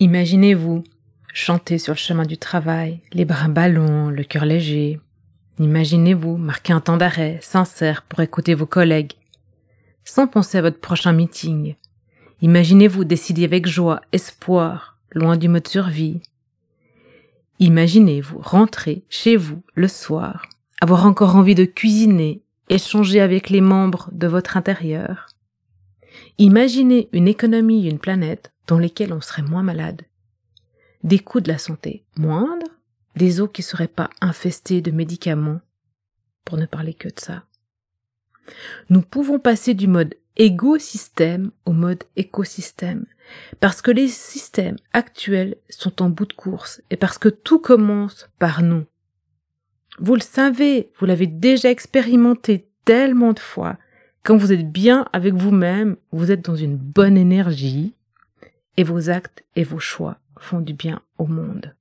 Imaginez-vous chanter sur le chemin du travail, les bras ballants, le cœur léger. Imaginez-vous marquer un temps d'arrêt sincère pour écouter vos collègues, sans penser à votre prochain meeting. Imaginez-vous décider avec joie, espoir, loin du mode survie. Imaginez-vous rentrer chez vous le soir, avoir encore envie de cuisiner, échanger avec les membres de votre intérieur. Imaginez une économie, une planète dans lesquelles on serait moins malade, des coûts de la santé moindres, des eaux qui seraient pas infestées de médicaments, pour ne parler que de ça. Nous pouvons passer du mode égo-système au mode écosystème, parce que les systèmes actuels sont en bout de course et parce que tout commence par nous. Vous le savez, vous l'avez déjà expérimenté tellement de fois. Quand vous êtes bien avec vous-même, vous êtes dans une bonne énergie et vos actes et vos choix font du bien au monde.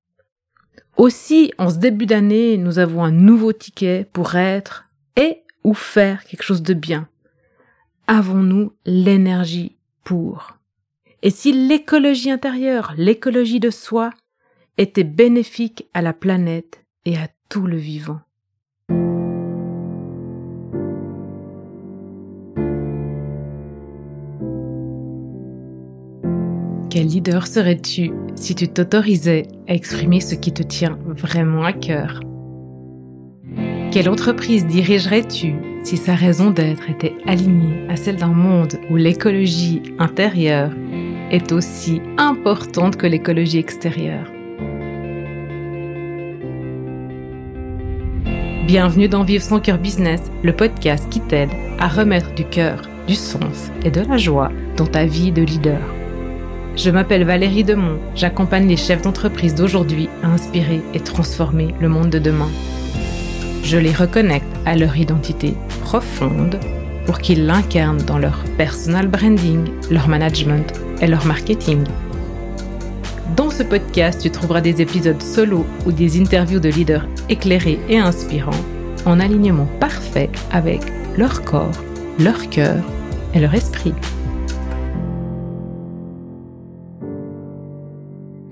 Aussi, en ce début d'année, nous avons un nouveau ticket pour être et ou faire quelque chose de bien. Avons-nous l'énergie pour? Et si l'écologie intérieure, l'écologie de soi, était bénéfique à la planète et à tout le vivant? Quel leader serais-tu si tu t'autorisais à exprimer ce qui te tient vraiment à cœur? Quelle entreprise dirigerais-tu si sa raison d'être était alignée à celle d'un monde où l'écologie intérieure est aussi importante que l'écologie extérieure? Bienvenue dans Vivre son cœur business, le podcast qui t'aide à remettre du cœur, du sens et de la joie dans ta vie de leader. Je m'appelle Valérie Demont, j'accompagne les chefs d'entreprise d'aujourd'hui à inspirer et transformer le monde de demain. Je les reconnecte à leur identité profonde pour qu'ils l'incarnent dans leur personal branding, leur management et leur marketing. Dans ce podcast, tu trouveras des épisodes solo ou des interviews de leaders éclairés et inspirants en alignement parfait avec leur corps, leur cœur et leur esprit.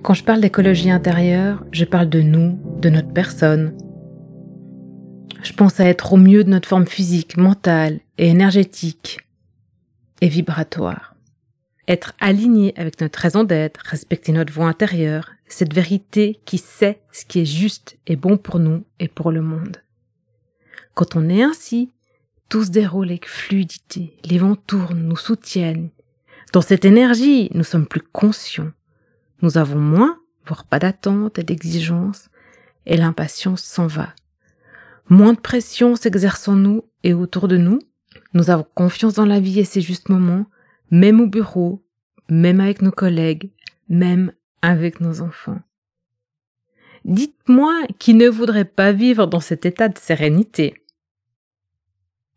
Quand je parle d'écologie intérieure, je parle de nous, de notre personne. Je pense à être au mieux de notre forme physique, mentale et énergétique et vibratoire. Être aligné avec notre raison d'être, respecter notre voix intérieure, cette vérité qui sait ce qui est juste et bon pour nous et pour le monde. Quand on est ainsi, tout se déroule avec fluidité, les vents tournent, nous soutiennent. Dans cette énergie, nous sommes plus conscients, nous avons moins, voire pas d'attente et d'exigence, et l'impatience s'en va. Moins de pression s'exerce en nous et autour de nous. Nous avons confiance dans la vie et ses justes moments, même au bureau, même avec nos collègues, même avec nos enfants. Dites-moi qui ne voudrait pas vivre dans cet état de sérénité.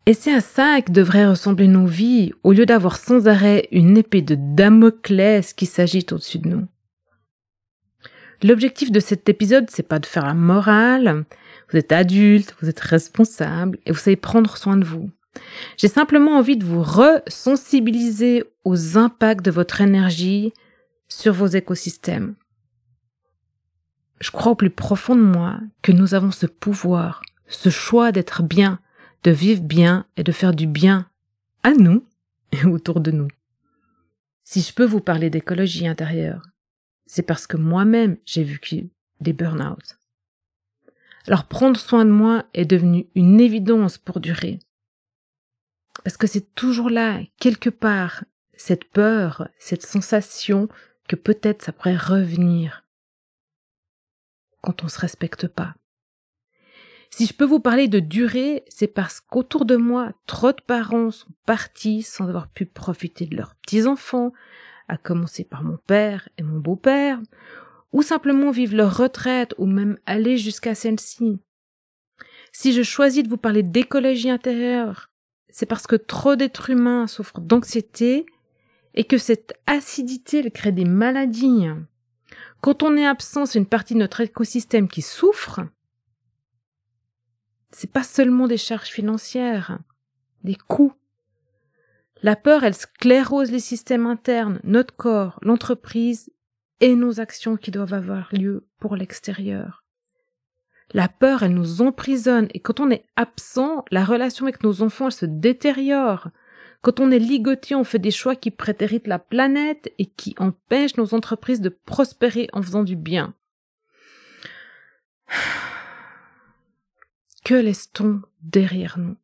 Et c'est à ça que devraient ressembler nos vies, au lieu d'avoir sans arrêt une épée de Damoclès qui s'agite au-dessus de nous. L'objectif de cet épisode, c'est pas de faire la morale. Vous êtes adulte, vous êtes responsable et vous savez prendre soin de vous. J'ai simplement envie de vous resensibiliser aux impacts de votre énergie sur vos écosystèmes. Je crois au plus profond de moi que nous avons ce pouvoir, ce choix d'être bien, de vivre bien et de faire du bien à nous et autour de nous. Si je peux vous parler d'écologie intérieure, c'est parce que moi-même j'ai vécu des burn-out. Alors prendre soin de moi est devenu une évidence pour durer. Parce que c'est toujours là, quelque part, cette peur, cette sensation que peut-être ça pourrait revenir quand on se respecte pas. Si je peux vous parler de durée, c'est parce qu'autour de moi, trop de parents sont partis sans avoir pu profiter de leurs petits-enfants, à commencer par mon père et mon beau-père, ou simplement vivre leur retraite ou même aller jusqu'à celle-ci. Si je choisis de vous parler d'écologie intérieure, c'est parce que trop d'êtres humains souffrent d'anxiété et que cette acidité crée des maladies. Quand on est absent, c'est une partie de notre écosystème qui souffre. C'est pas seulement des charges financières, des coûts la peur, elle sclérose les systèmes internes, notre corps, l'entreprise et nos actions qui doivent avoir lieu pour l'extérieur. La peur, elle nous emprisonne et quand on est absent, la relation avec nos enfants, elle se détériore. Quand on est ligoté, on fait des choix qui prétéritent la planète et qui empêchent nos entreprises de prospérer en faisant du bien. Que laisse-t-on derrière nous?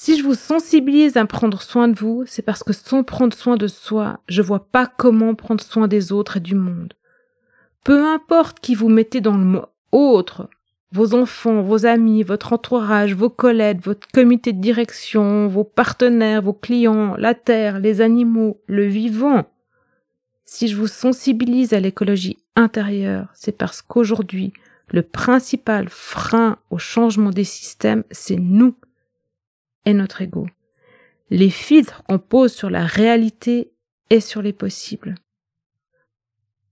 Si je vous sensibilise à prendre soin de vous, c'est parce que sans prendre soin de soi, je vois pas comment prendre soin des autres et du monde. Peu importe qui vous mettez dans le mot autre, vos enfants, vos amis, votre entourage, vos collègues, votre comité de direction, vos partenaires, vos clients, la terre, les animaux, le vivant. Si je vous sensibilise à l'écologie intérieure, c'est parce qu'aujourd'hui, le principal frein au changement des systèmes, c'est nous notre ego. Les filtres qu'on pose sur la réalité et sur les possibles.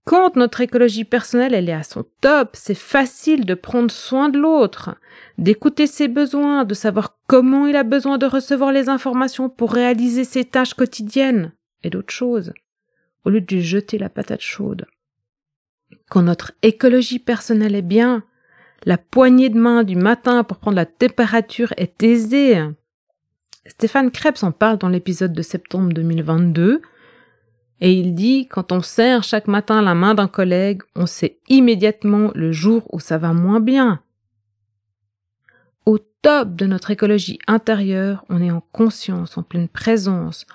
Quand notre écologie personnelle elle est à son top, c'est facile de prendre soin de l'autre, d'écouter ses besoins, de savoir comment il a besoin de recevoir les informations pour réaliser ses tâches quotidiennes et d'autres choses, au lieu de lui jeter la patate chaude. Quand notre écologie personnelle est bien, la poignée de main du matin pour prendre la température est aisée. Stéphane Krebs en parle dans l'épisode de septembre 2022, et il dit, quand on serre chaque matin la main d'un collègue, on sait immédiatement le jour où ça va moins bien. Au top de notre écologie intérieure, on est en conscience, en pleine présence,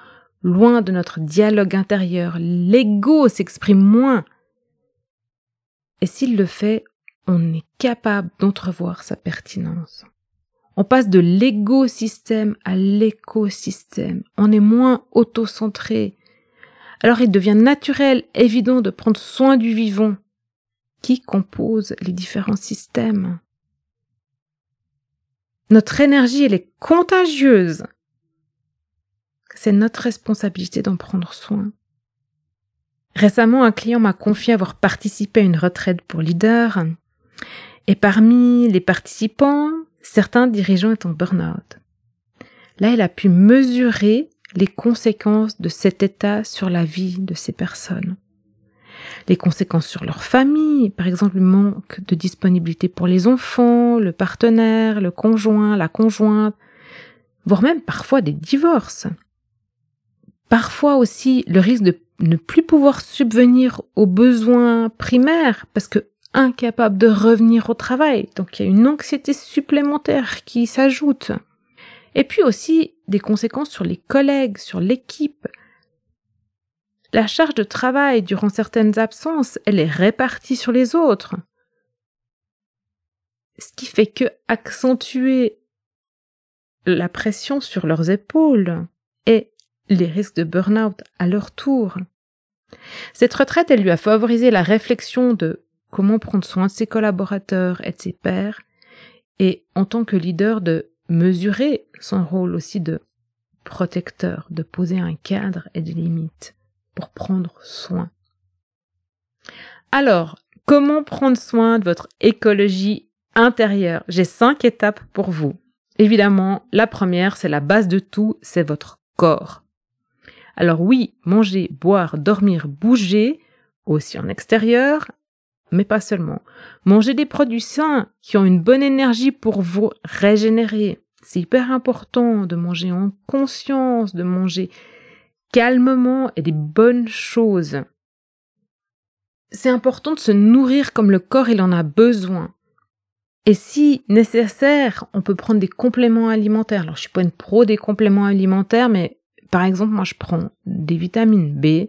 loin de notre dialogue intérieur. L'ego s'exprime moins. Et s'il le fait, on est capable d'entrevoir sa pertinence. On passe de l'égo-système à l'écosystème. On est moins auto-centré. Alors il devient naturel, évident de prendre soin du vivant qui compose les différents systèmes. Notre énergie, elle est contagieuse. C'est notre responsabilité d'en prendre soin. Récemment, un client m'a confié avoir participé à une retraite pour leader. Et parmi les participants, certains dirigeants étaient en burn-out. Là, il a pu mesurer les conséquences de cet état sur la vie de ces personnes. Les conséquences sur leur famille, par exemple le manque de disponibilité pour les enfants, le partenaire, le conjoint, la conjointe, voire même parfois des divorces. Parfois aussi le risque de ne plus pouvoir subvenir aux besoins primaires parce que incapable de revenir au travail. Donc il y a une anxiété supplémentaire qui s'ajoute. Et puis aussi des conséquences sur les collègues, sur l'équipe. La charge de travail durant certaines absences, elle est répartie sur les autres. Ce qui fait que accentuer la pression sur leurs épaules et les risques de burn-out à leur tour. Cette retraite, elle lui a favorisé la réflexion de comment prendre soin de ses collaborateurs et de ses pairs, et en tant que leader de mesurer son rôle aussi de protecteur, de poser un cadre et des limites pour prendre soin. Alors, comment prendre soin de votre écologie intérieure? J'ai cinq étapes pour vous. Évidemment, la première, c'est la base de tout, c'est votre corps. Alors oui, manger, boire, dormir, bouger, aussi en extérieur, mais pas seulement. Manger des produits sains qui ont une bonne énergie pour vous régénérer. C'est hyper important de manger en conscience, de manger calmement et des bonnes choses. C'est important de se nourrir comme le corps il en a besoin. Et si nécessaire, on peut prendre des compléments alimentaires. Alors je suis pas une pro des compléments alimentaires, mais par exemple, moi je prends des vitamines B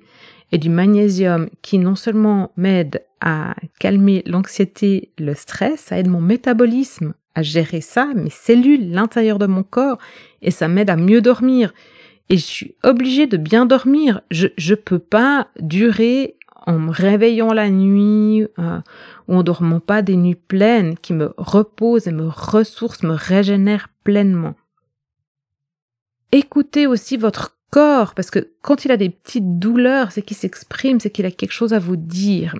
et du magnésium qui non seulement m'aident à calmer l'anxiété, le stress, ça aide mon métabolisme à gérer ça, mes cellules, l'intérieur de mon corps, et ça m'aide à mieux dormir. Et je suis obligée de bien dormir. Je je peux pas durer en me réveillant la nuit euh, ou en dormant pas des nuits pleines qui me reposent et me ressourcent, me régénèrent pleinement. Écoutez aussi votre corps, parce que quand il a des petites douleurs, c'est qu'il s'exprime, c'est qu'il a quelque chose à vous dire.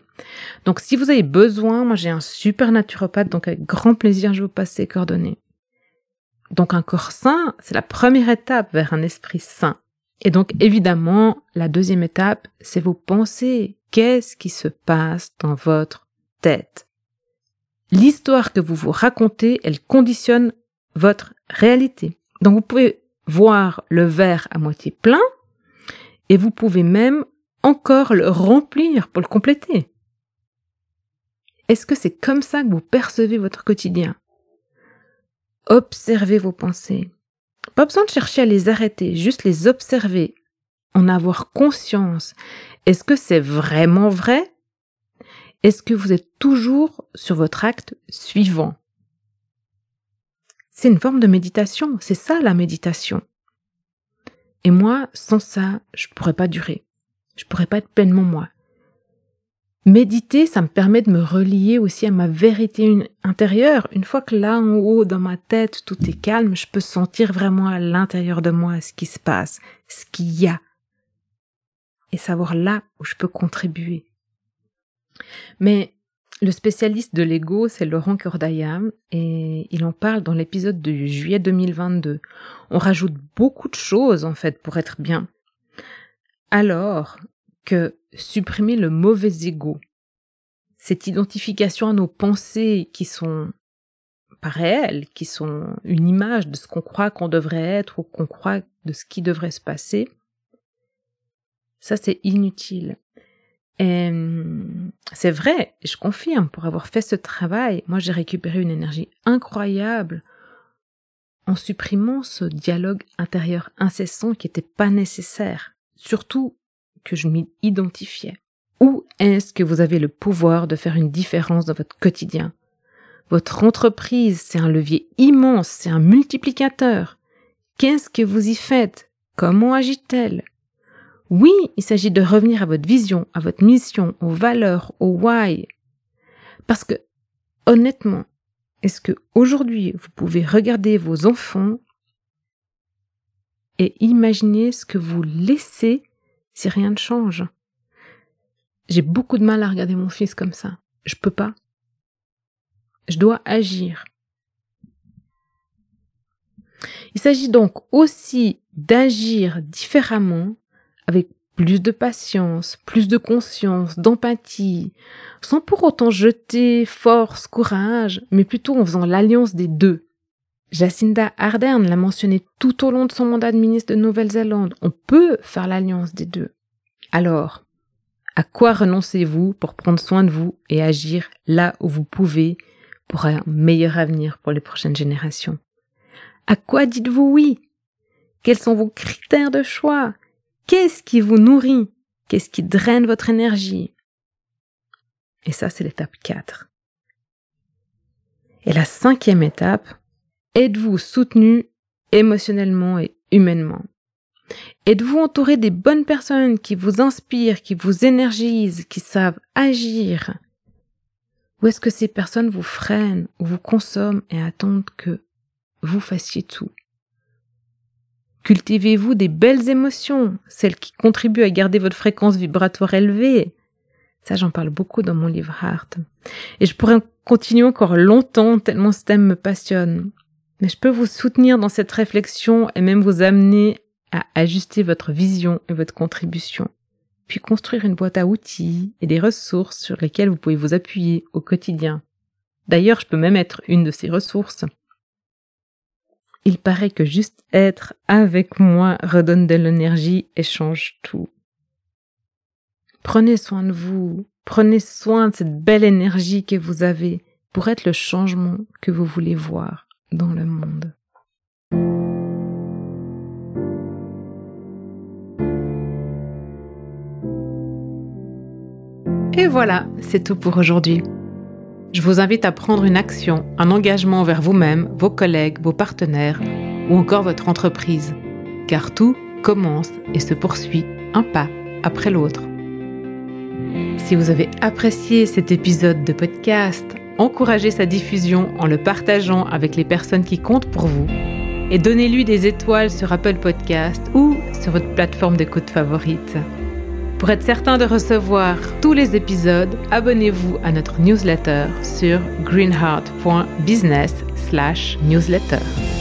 Donc si vous avez besoin, moi j'ai un super naturopathe, donc avec grand plaisir je vous passe ses coordonnées. Donc un corps sain, c'est la première étape vers un esprit sain. Et donc, évidemment, la deuxième étape, c'est vos pensées. Qu'est-ce qui se passe dans votre tête? L'histoire que vous vous racontez, elle conditionne votre réalité. Donc, vous pouvez voir le verre à moitié plein et vous pouvez même encore le remplir pour le compléter. Est-ce que c'est comme ça que vous percevez votre quotidien? Observez vos pensées. Pas besoin de chercher à les arrêter, juste les observer, en avoir conscience. Est-ce que c'est vraiment vrai? Est-ce que vous êtes toujours sur votre acte suivant? C'est une forme de méditation, c'est ça la méditation. Et moi, sans ça, je pourrais pas durer. Je pourrais pas être pleinement moi. Méditer, ça me permet de me relier aussi à ma vérité intérieure. Une fois que là, en haut, dans ma tête, tout est calme, je peux sentir vraiment à l'intérieur de moi ce qui se passe, ce qu'il y a. Et savoir là où je peux contribuer. Mais le spécialiste de l'ego, c'est Laurent Cordaia, et il en parle dans l'épisode de juillet 2022. On rajoute beaucoup de choses, en fait, pour être bien. Alors que supprimer le mauvais ego, cette identification à nos pensées qui sont pas réelles, qui sont une image de ce qu'on croit qu'on devrait être ou qu'on croit de ce qui devrait se passer, ça c'est inutile. C'est vrai, je confirme, pour avoir fait ce travail, moi j'ai récupéré une énergie incroyable en supprimant ce dialogue intérieur incessant qui n'était pas nécessaire, surtout que je m'y identifiais. Où est-ce que vous avez le pouvoir de faire une différence dans votre quotidien? Votre entreprise, c'est un levier immense, c'est un multiplicateur. Qu'est-ce que vous y faites? Comment agit-elle? Oui, il s'agit de revenir à votre vision, à votre mission, aux valeurs, au why. Parce que, honnêtement, est-ce que aujourd'hui vous pouvez regarder vos enfants et imaginer ce que vous laissez si rien ne change? J'ai beaucoup de mal à regarder mon fils comme ça. Je peux pas. Je dois agir. Il s'agit donc aussi d'agir différemment, avec plus de patience, plus de conscience, d'empathie, sans pour autant jeter force, courage, mais plutôt en faisant l'alliance des deux. Jacinda Ardern l'a mentionné tout au long de son mandat de ministre de Nouvelle-Zélande. On peut faire l'alliance des deux. Alors, à quoi renoncez-vous pour prendre soin de vous et agir là où vous pouvez pour un meilleur avenir pour les prochaines générations? À quoi dites-vous oui? Quels sont vos critères de choix? Qu'est-ce qui vous nourrit? Qu'est-ce qui draine votre énergie? Et ça, c'est l'étape 4. Et la cinquième étape, Êtes-vous soutenu émotionnellement et humainement? Êtes-vous entouré des bonnes personnes qui vous inspirent, qui vous énergisent, qui savent agir? Ou est-ce que ces personnes vous freinent ou vous consomment et attendent que vous fassiez tout? Cultivez-vous des belles émotions, celles qui contribuent à garder votre fréquence vibratoire élevée Ça, j'en parle beaucoup dans mon livre Heart. Et je pourrais continuer encore longtemps tellement ce thème me passionne. Mais je peux vous soutenir dans cette réflexion et même vous amener à ajuster votre vision et votre contribution, puis construire une boîte à outils et des ressources sur lesquelles vous pouvez vous appuyer au quotidien. D'ailleurs, je peux même être une de ces ressources. Il paraît que juste être avec moi redonne de l'énergie et change tout. Prenez soin de vous, prenez soin de cette belle énergie que vous avez pour être le changement que vous voulez voir dans le monde. Et voilà, c'est tout pour aujourd'hui. Je vous invite à prendre une action, un engagement envers vous-même, vos collègues, vos partenaires ou encore votre entreprise, car tout commence et se poursuit un pas après l'autre. Si vous avez apprécié cet épisode de podcast, encouragez sa diffusion en le partageant avec les personnes qui comptent pour vous et donnez-lui des étoiles sur Apple Podcast ou sur votre plateforme d'écoute favorite. Pour être certain de recevoir tous les épisodes, abonnez-vous à notre newsletter sur greenheart.business/newsletter.